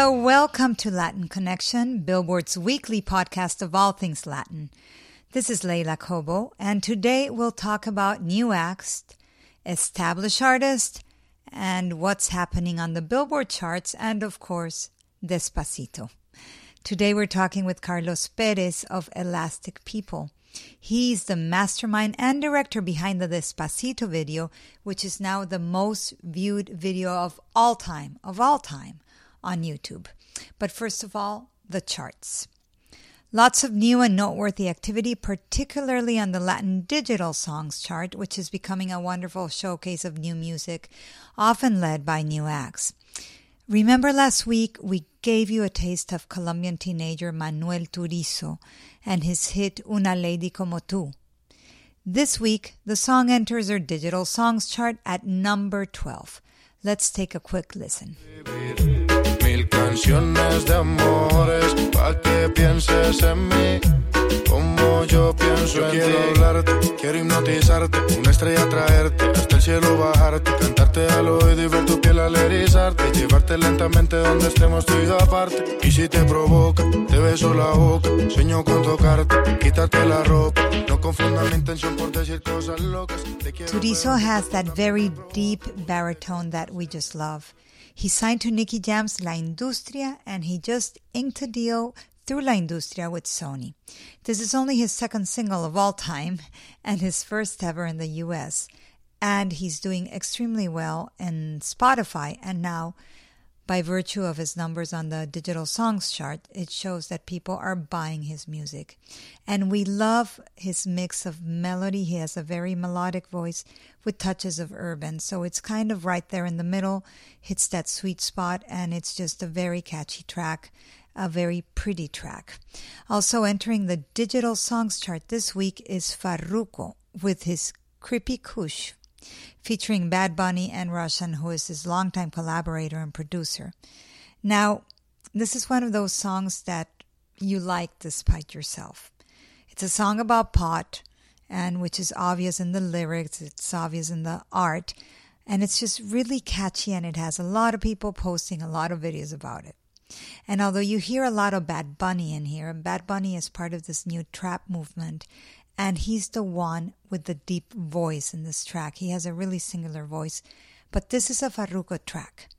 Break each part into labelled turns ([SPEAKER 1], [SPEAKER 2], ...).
[SPEAKER 1] Hello, welcome to Latin Connection, Billboard's weekly podcast of all things Latin. This is Leila Cobo, and today we'll talk about new acts, established artists, and what's happening on the Billboard charts, and of course, Despacito. Today we're talking with Carlos Perez of Elastic People. He's the mastermind and director behind the Despacito video, which is now the most viewed video of all time, of all time on YouTube. But first of all, the charts. Lots of new and noteworthy activity, particularly on the Latin Digital Songs chart, which is becoming a wonderful showcase of new music, often led by new acts. Remember last week we gave you a taste of Colombian teenager Manuel Turizo and his hit Una Lady Como Tú. This week, the song enters our digital songs chart at number 12. Let's take a quick listen.
[SPEAKER 2] Canciones de amores pa' que pienses en mí como yo pienso en quiero hablarte, quiero hipnotizarte, una estrella traerte, hasta el cielo bajarte, cantarte al oído y ver tu piel al erizarte, llevarte lentamente donde estemos tú y yo aparte. Y si te provoca, te beso la boca, sueño con tocarte, quitarte la ropa, no confunda mi intención por decir cosas locas.
[SPEAKER 1] Turizo has that very deep baritone that we just love. He signed to Nicky Jam's La Industria and he just inked a deal through La Industria with Sony. This is only his second single of all time and his first ever in the US. And he's doing extremely well in Spotify and now by virtue of his numbers on the digital songs chart, it shows that people are buying his music. And we love his mix of melody. He has a very melodic voice with touches of urban. So it's kind of right there in the middle, hits that sweet spot, and it's just a very catchy track. A very pretty track. Also entering the digital songs chart this week is Farruko with his Krippy Kush featuring Bad Bunny and Rvssian, who is his longtime collaborator and producer. Now, this is one of those songs that you like despite yourself. It's a song about pot, and which is obvious in the lyrics, it's obvious in the art, and it's just really catchy and it has a lot of people posting a lot of videos about it. And although you hear a lot of Bad Bunny in here, and Bad Bunny is part of this new trap movement, and he's the one with the deep voice in this track. He has a really singular voice, but this is a Farruko track,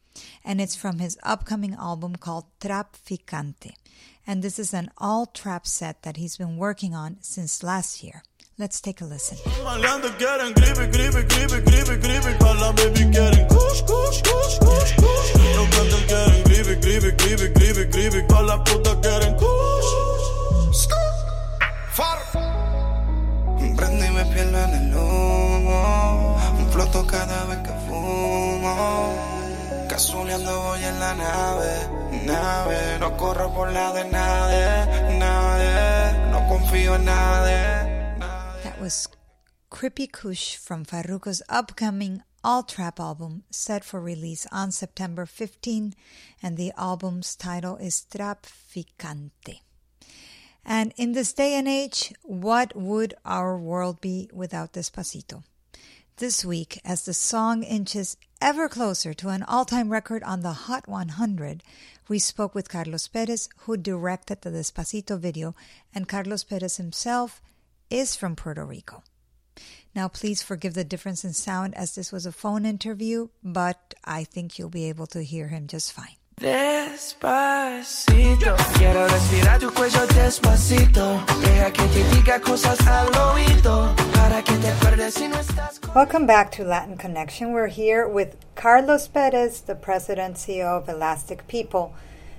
[SPEAKER 1] and it's from his upcoming album called Trapficante. And this is an all trap set that he's been working on since last year. Let's take a listen.
[SPEAKER 2] No corro por la de nadie, nadie. No confío en nadie.
[SPEAKER 1] That was Krippy Kush from Farruko's upcoming all trap album set for release on September 15, and the album's title is Trapficante. And in this day and age, what would our world be without Despacito? This week, as the song inches ever closer to an all time record on the Hot 100, we spoke with Carlos Perez, who directed the Despacito video, and Carlos Perez himself is from Puerto Rico. Now, please forgive the difference in sound as this was a phone interview, but I think you'll be able to hear him just fine.
[SPEAKER 3] Despacito, quiero respirar tu cuello despacito. Deja que te diga cosas al oído para que te acuerdes si no estás
[SPEAKER 1] Welcome back to Latin Connection. We're here with Carlos Perez, the president CEO of Elastic People.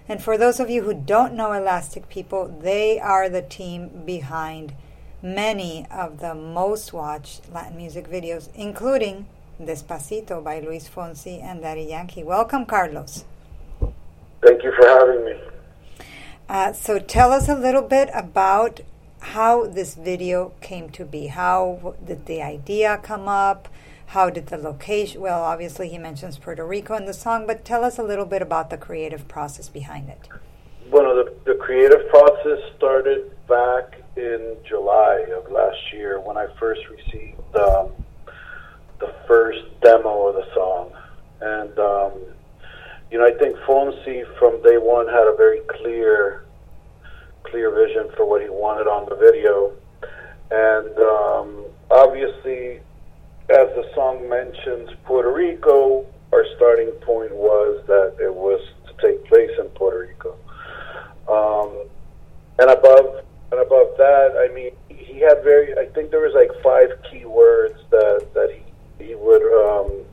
[SPEAKER 1] And for those of you who don't know Elastic People, they are the team behind many of the most watched Latin music videos, including Despacito by Luis Fonsi and Daddy Yankee. Welcome, Carlos.
[SPEAKER 4] Thank you for having me.
[SPEAKER 1] Uh, so tell us a little bit about how this video came to be. How did the idea come up? How did the location? Well, obviously he mentions Puerto Rico in the song, but tell us a little bit about the creative process behind it.
[SPEAKER 4] Well, the, the creative process started back in July of last year when I first received um, the first demo of the song, and um, you know, I think Fonsi from day one had a very clear, clear vision for what he wanted on the video, and um, obviously, as the song mentions, Puerto Rico. Our starting point was that it was to take place in Puerto Rico, um, and above and above that, I mean, he had very. I think there was like five key words that that he he would um,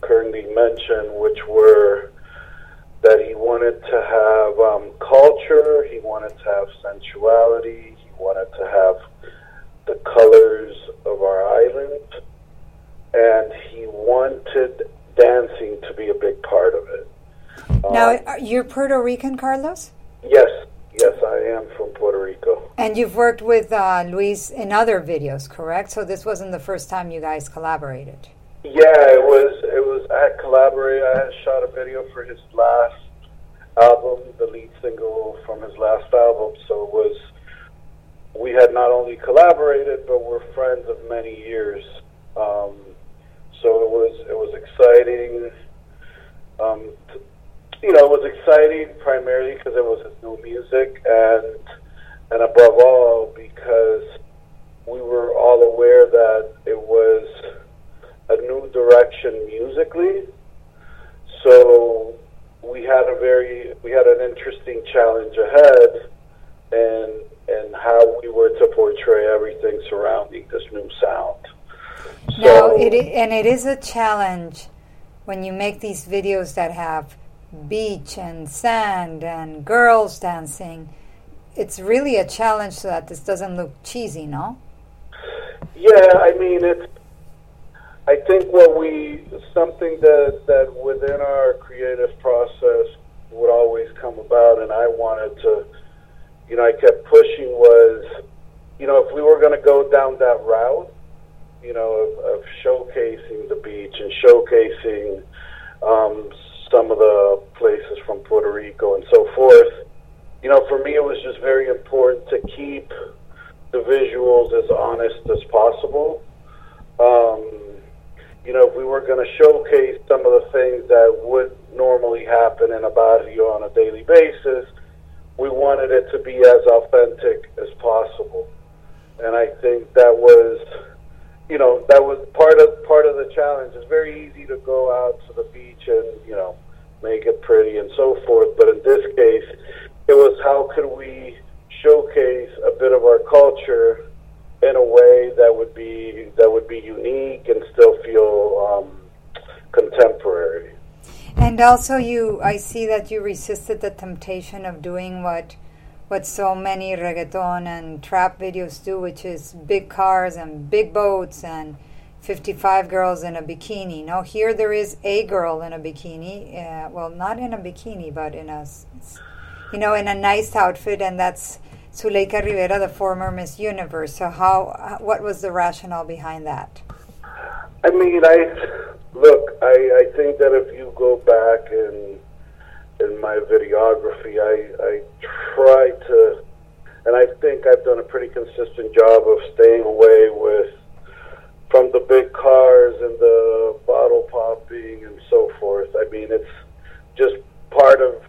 [SPEAKER 4] currently mentioned, which were that he wanted to have um, culture, he wanted to have sensuality, he wanted to have the colors of our island, and he wanted dancing to be a big part of it.
[SPEAKER 1] Now, uh, you're Puerto Rican, Carlos?
[SPEAKER 4] Yes, yes, I am from Puerto Rico.
[SPEAKER 1] And you've worked with uh, Luis in other videos, correct? So this wasn't the first time you guys collaborated.
[SPEAKER 4] Yeah, it was. It was. I had collaborated. I had shot a video for his last album, the lead single from his last album. So it was. We had not only collaborated, but we're friends of many years. Um, so it was. It was exciting. Um, t- you know, it was exciting primarily because it was his new music, and and above all because we were all aware that it was a new direction musically. So we had a very we had an interesting challenge ahead, and and how we were to portray everything surrounding this new sound. So,
[SPEAKER 1] Now, it and it is a challenge when you make these videos that have beach and sand and girls dancing. It's really a challenge so that this doesn't look cheesy, no?
[SPEAKER 4] Yeah, I mean it's. I think what we something that that within our creative process would always come about, and I wanted to, you know, I kept pushing was, you know, if we were going to go down that route, you know, of, of showcasing the beach and showcasing um, some of the places from Puerto Rico and so forth. You know, for me, it was just very important to keep the visuals as honest as possible. Um, you know, if we were going to showcase some of the things that would normally happen in a barrio on a daily basis, we wanted it to be as authentic as possible. And I think that was, you know, that was part of part of the challenge. It's very easy to go out to the beach and you know make it pretty and so forth, but in this case, it was how could we showcase a bit of our culture in a way that would be that would be unique and still feel um, contemporary.
[SPEAKER 1] And also, you, I see that you resisted the temptation of doing what, what so many reggaeton and trap videos do, which is big cars and big boats and 55 girls in a bikini. No, here there is a girl in a bikini. Uh, well, not in a bikini, but in a, you know, in a nice outfit, and that's Zuleyka Rivera, the former Miss Universe. So, how, what was the rationale behind that?
[SPEAKER 4] I mean, I look. I, I think that if you go back in in my videography, I I try to, and I think I've done a pretty consistent job of staying away with from the big cars and the bottle popping and so forth. I mean, it's just part of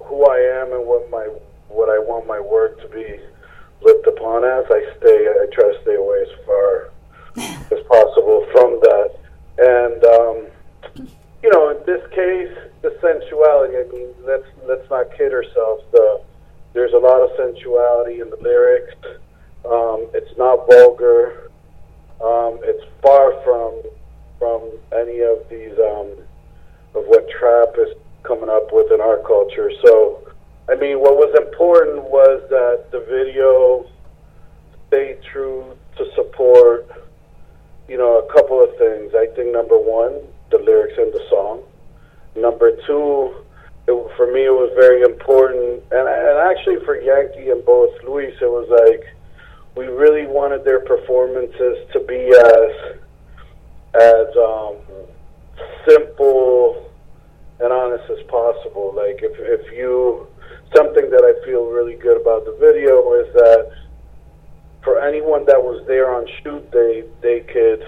[SPEAKER 4] who I am and what my what I want my work to be looked upon as. I stay, I try to stay away as far as possible from that. And um, you know, in this case, the sensuality. I mean, let's let's not kid ourselves. The there's a lot of sensuality in the lyrics. Um, it's not vulgar. Um, it's far from from any of these um, of what trap is coming up with in our culture. So, I mean, what was important was that the video stayed true to support, you know, a couple of things. I think number one, the lyrics in the song. Number two, it, for me, it was very important, and, and actually for Yankee and both Luis, it was like we really wanted their performances to be as as um, simple and honest as possible. Like if if you something that I feel really good about the video is that for anyone that was there on shoot, they they could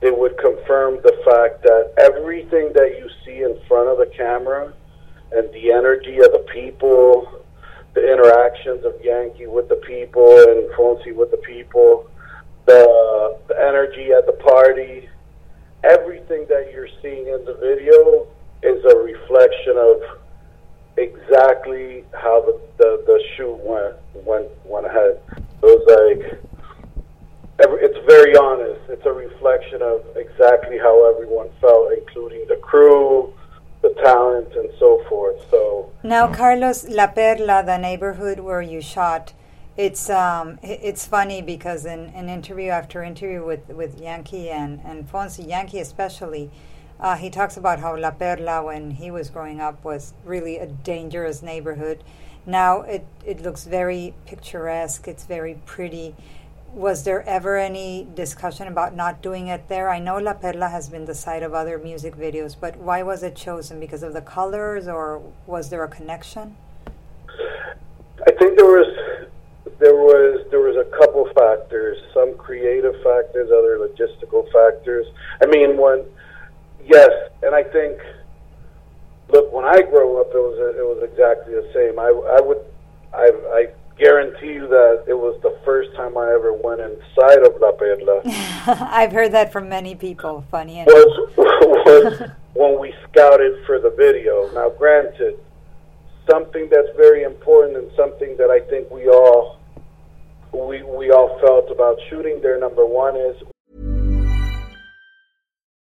[SPEAKER 4] they would confirm the fact that everything that you see in front of the camera and the energy of the people, the interactions of Yankee with the people and Fonsi with the people, the, the energy at the party, everything that you're seeing in the video is a reflection of exactly how the, the, the shoot went went went ahead. It was like every, it's very honest. It's a reflection of exactly how everyone felt, including the crew, the talent, and so forth. So
[SPEAKER 1] now, Carlos La Perla, the neighborhood where you shot, it's um, it's funny because in, in interview after interview with, with Yankee and, and Fonsi, Yankee especially, uh, he talks about how La Perla, when he was growing up, was really a dangerous neighborhood. Now it, it looks very picturesque, it's very pretty. Was there ever any discussion about not doing it there? I know La Perla has been the site of other music videos, but why was it chosen? Because of the colors, or was there a connection?
[SPEAKER 4] I think there was there was there was a couple factors, some creative factors, other logistical factors. I mean, when yes, and I think look, when I grew up, it was it was exactly the same. I I would I I guarantee you that it was the first time I ever went inside of La Perla.
[SPEAKER 1] I've heard that from many people. Funny
[SPEAKER 4] enough. Was, was when we scouted for the video. Now, granted, something that's very important and something that I think we all we we all felt about shooting there. Number one is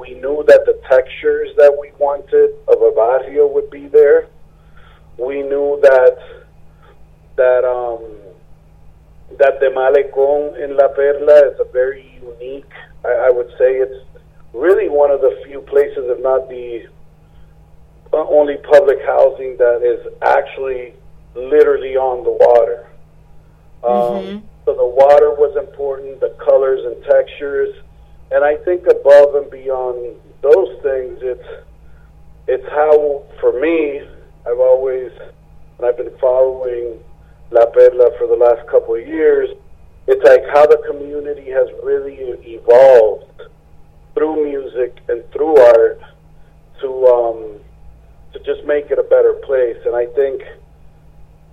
[SPEAKER 4] We knew that the textures that we wanted of a barrio would be there. We knew that that um, that the Malecón in La Perla is a very unique. I, I would say it's really one of the few places, if not the uh, only public housing that is actually literally on the water. Um, mm-hmm. So the water was important, the colors and textures, and I think above and beyond those things, it's it's how for me I've always and I've been following La Perla for the last couple of years. It's like how the community has really evolved through music and through art to um, to just make it a better place. And I think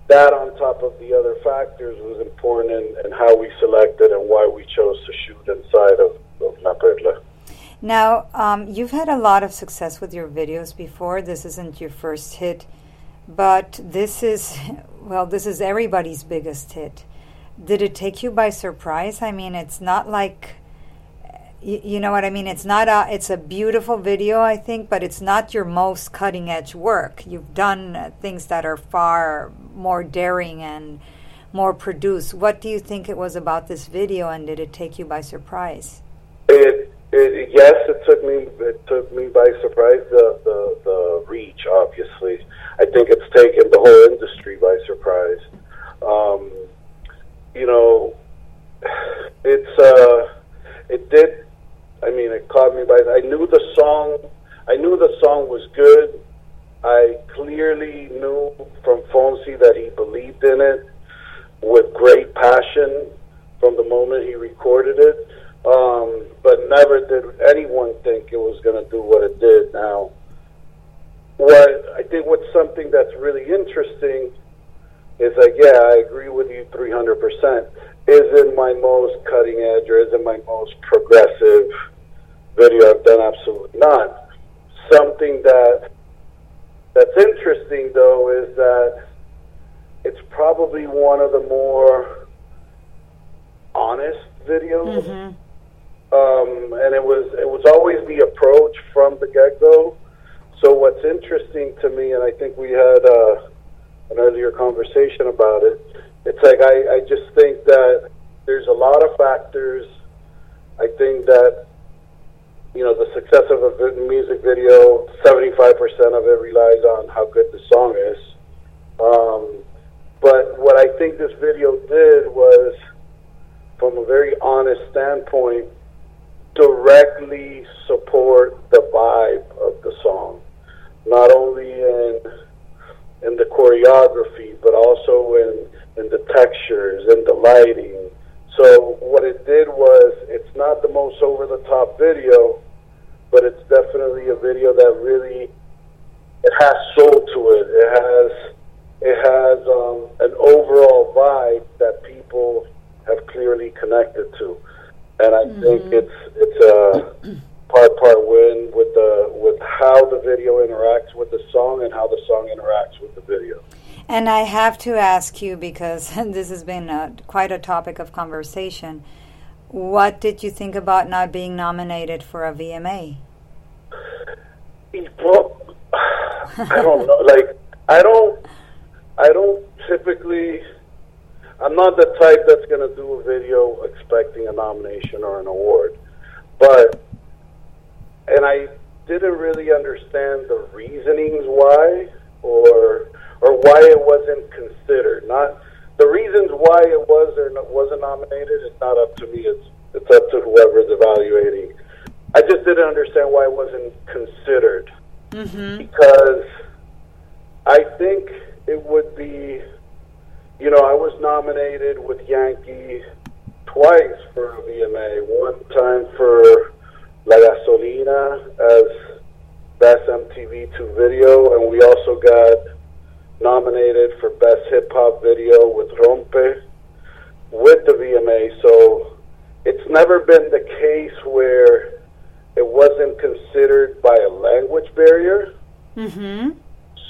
[SPEAKER 4] that on top of the other factors was important in, in how we selected and why we chose to shoot inside of,
[SPEAKER 1] Now, um, you've had a lot of success with your videos before. This isn't your first hit, but this is, well, this is everybody's biggest hit. Did it take you by surprise? I mean, it's not like you, you know what I mean? It's not a it's a beautiful video, I think, but it's not your most cutting edge work. You've done uh, things that are far more daring and more produced. What do you think it was about this video, and did it take you by surprise?
[SPEAKER 4] It, it yes, it took me it took me by surprise. The the the reach, obviously, I think it's taken the whole industry by surprise. Um, you know, it's uh, it did I mean, it caught me by. I knew the song. I knew the song was good. I clearly knew from Fonsi that he believed in it with great passion from the moment he recorded it. Um, but never did anyone think it was going to do what it did. Now, what I think what's something that's really interesting is like, yeah, I agree with you 300%. Isn't my most cutting edge or isn't my most progressive video I've done? Absolutely not. Something that that's interesting though is that it's probably one of the more honest videos.
[SPEAKER 1] Mm-hmm.
[SPEAKER 4] Um, and it was it was always the approach from the get go. So what's interesting to me, and I think we had uh, an earlier conversation about it. It's like I, I just think that there's a lot of factors. I think that you know the success of a music video, 75% of it relies on how good the song is. Um, but what I think this video did was, from a very honest standpoint, directly support the vibe of the song, not only in in the choreography, but also in in the textures and the lighting. So what it did was, it's not the most over the top video, but it's definitely a video that really it has soul to it. It has it has um, an overall vibe that people have clearly connected to, and I mm-hmm. think it's it's a part part win with the with how the video interacts with the song and how the song interacts with the video.
[SPEAKER 1] And I have to ask you because this has been a, quite a topic of conversation. What did you think about not being nominated for a VMA?
[SPEAKER 4] Well, I don't know. Like, I don't, I don't typically. I'm not the type that's going to do a video expecting a nomination or an award, but, and I didn't really understand the reasonings why, or or why it wasn't considered. Not the reasons why it was or wasn't nominated is not up to me. It's it's up to whoever's evaluating. I just didn't understand why it wasn't considered
[SPEAKER 1] mm-hmm.
[SPEAKER 4] because I think it would be. You know, I was nominated with Yankee twice for a VMA. One time for La Gasolina as Best MTV2 Video, and we also got nominated for Best Hip Hop Video with Rompe with the VMA. So it's never been the case where it wasn't considered by a language barrier.
[SPEAKER 1] Mm-hmm.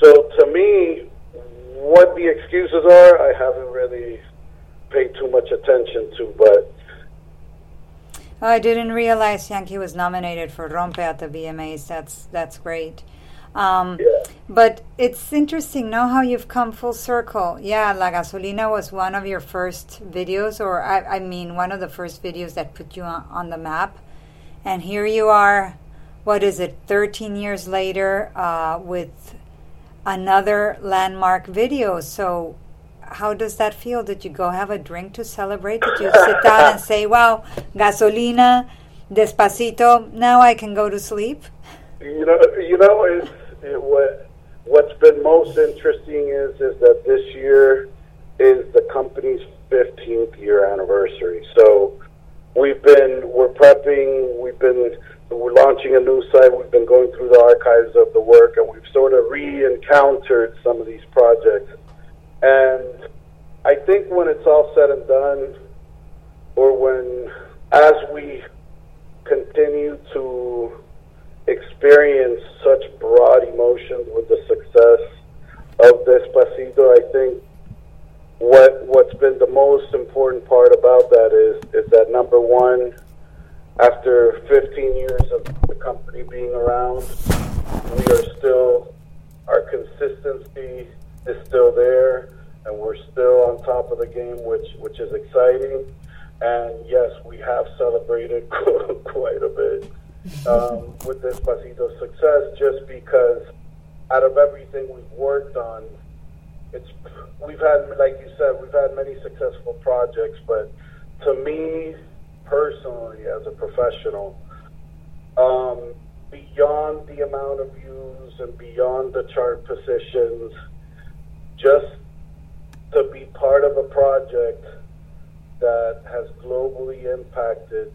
[SPEAKER 4] So to me, what the excuses are, I haven't really paid too much attention to, but.
[SPEAKER 1] Oh, I didn't realize Yankee was nominated for Rompe at the VMAs. That's that's great. Um,
[SPEAKER 4] yeah.
[SPEAKER 1] But it's interesting, know how you've come full circle. Yeah, La Gasolina was one of your first videos, or I, I mean, one of the first videos that put you on, on, the map. And here you are, what is it, 13 years later, uh, with another landmark video. So, how does that feel? Did you go have a drink to celebrate? Did you sit down and say, wow, Gasolina? Despacito, now I can go to sleep.
[SPEAKER 4] You know, you know, it's, it, what what's been most interesting is is that this year is the company's 15th year anniversary. So we've been we're prepping, we've been we're launching a new site. We've been going through the archives of the work, and we've sort of re-encountered some of these projects. And I think when it's all said and done, or when as we continue to experience such broad emotions with the success of Despacito, I think what what's been the most important part about that is is that number one, after 15 years of the company being around, we are still our consistency is still there, and we're still on top of the game, which which is exciting. And yes, we have celebrated quite a bit um, with Despacito's success, just because out of everything we've worked on, it's we've had, like you said, we've had many successful projects, but to me personally, as a professional, um, beyond the amount of views and beyond the chart positions, just to be part of a project that has globally impacted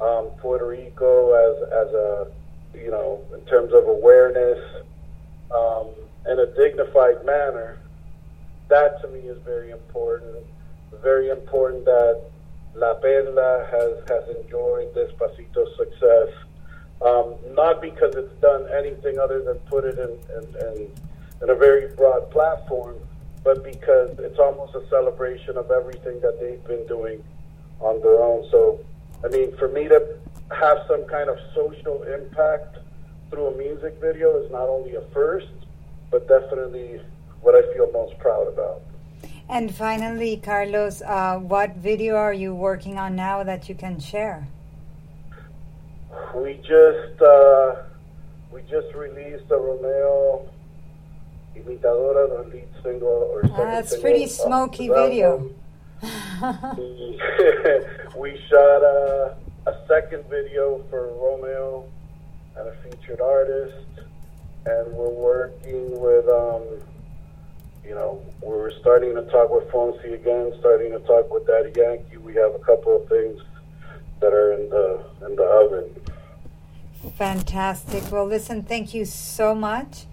[SPEAKER 4] um, Puerto Rico as as a you know in terms of awareness um, in a dignified manner. That to me is very important. Very important that La Perla has has enjoyed Despacito's success. Um, not because it's done anything other than put it in, in, in, in a very broad platform, but because it's almost a celebration of everything that they've been doing on their own. So I mean, for me to have some kind of social impact through a music video is not only a first, but definitely what I feel most proud about.
[SPEAKER 1] And finally, Carlos, uh, what video are you working on now that you can share?
[SPEAKER 4] We just uh, we just released a Romeo Imitadora, lead single or second
[SPEAKER 1] That's
[SPEAKER 4] single
[SPEAKER 1] pretty smoky video.
[SPEAKER 4] we shot a, a second video for Romeo and a featured artist, and we're working with, um, you know, we're starting to talk with Fonsi again, starting to talk with Daddy Yankee. We have a couple of things that are in the in the oven.
[SPEAKER 1] Fantastic. Well, listen, thank you so much.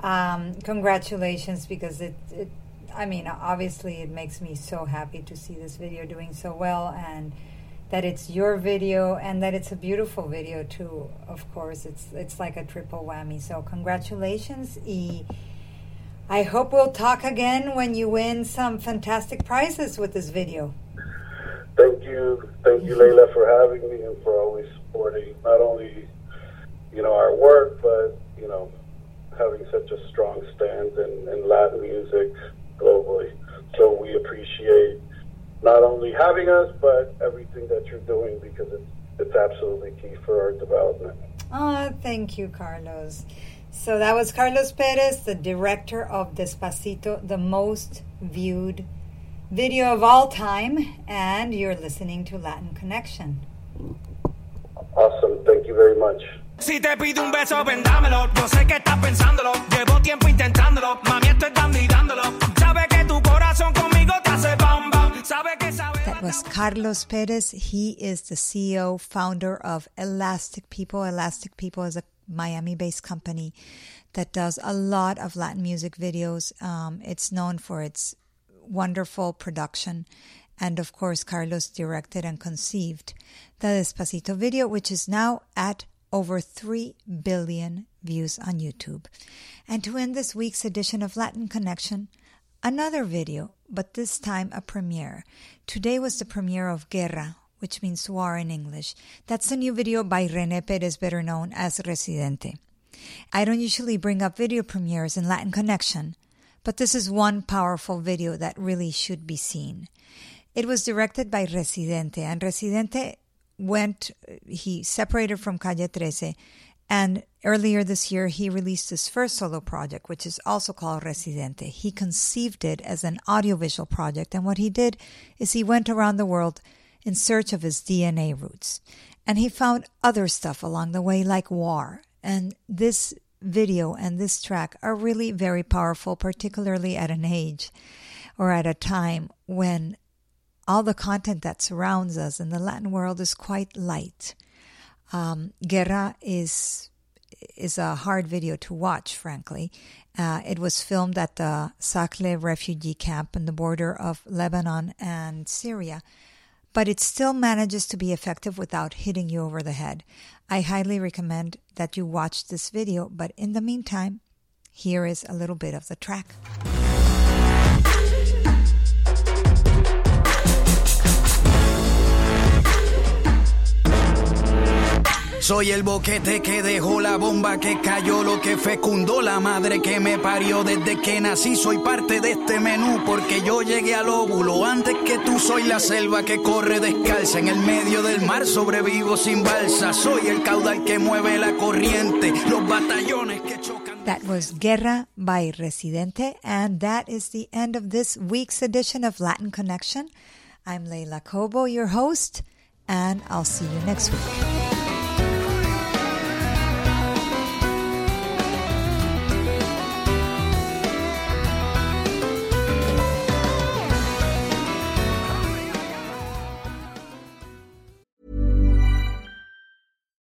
[SPEAKER 1] Um, congratulations, because it, it I mean, obviously, it makes me so happy to see this video doing so well and that it's your video and that it's a beautiful video too. Of course, it's it's like a triple whammy. So congratulations, y I hope we'll talk again when you win some fantastic prizes with this video.
[SPEAKER 4] Thank you, thank you, Leila, for having me and for always supporting not only you know our work, but you know having such a strong stand in, in Latin music globally. So we appreciate not only having us, but everything that you're doing because it's, it's absolutely key for our development.
[SPEAKER 1] Oh, thank you, Carlos. So that was Carlos Perez, the director of Despacito, the most viewed video of all time, and you're listening to Latin Connection.
[SPEAKER 4] Awesome. Thank you very much.
[SPEAKER 5] Si te pido un beso, vendámelo. Yo sé que
[SPEAKER 1] That was Carlos Perez. He is the CEO, founder of Elastic People. Elastic People is a Miami based company that does a lot of Latin music videos. Um, it's known for its wonderful production. And of course, Carlos directed and conceived the Despacito video, which is now at over 3 billion views on YouTube. And to end this week's edition of Latin Connection, another video, but this time a premiere. Today was the premiere of Guerra, which means war in English. That's a new video by Rene Perez, better known as Residente. I don't usually bring up video premieres in Latin Connection, but this is one powerful video that really should be seen. It was directed by Residente, and Residente went, he separated from Calle 13, and earlier this year he released his first solo project, which is also called Residente. He conceived it as an audiovisual project, and what he did is he went around the world in search of his DNA roots. And he found other stuff along the way, like war. And this video and this track are really very powerful, particularly at an age or at a time when all the content that surrounds us in the Latin world is quite light. Um, Guerra is is a hard video to watch, frankly. Uh, it was filmed at the Sakle refugee camp on the border of Lebanon and Syria, but it still manages to be effective without hitting you over the head. I highly recommend that you watch this video, but in the meantime, here is a little bit of the track.
[SPEAKER 6] Soy el boquete que dejó la bomba que cayó, lo que fecundó la madre que me parió desde que nací. Soy parte de este menú porque yo llegué al óvulo antes que tú. Soy la selva que corre descalza en el medio del mar, sobrevivo sin balsa. Soy el caudal que mueve la corriente, los batallones que chocan.
[SPEAKER 1] That was Guerra by Residente, and that is the end of this week's edition of Latin Connection. I'm Leila Cobo, your host, and I'll see you next week.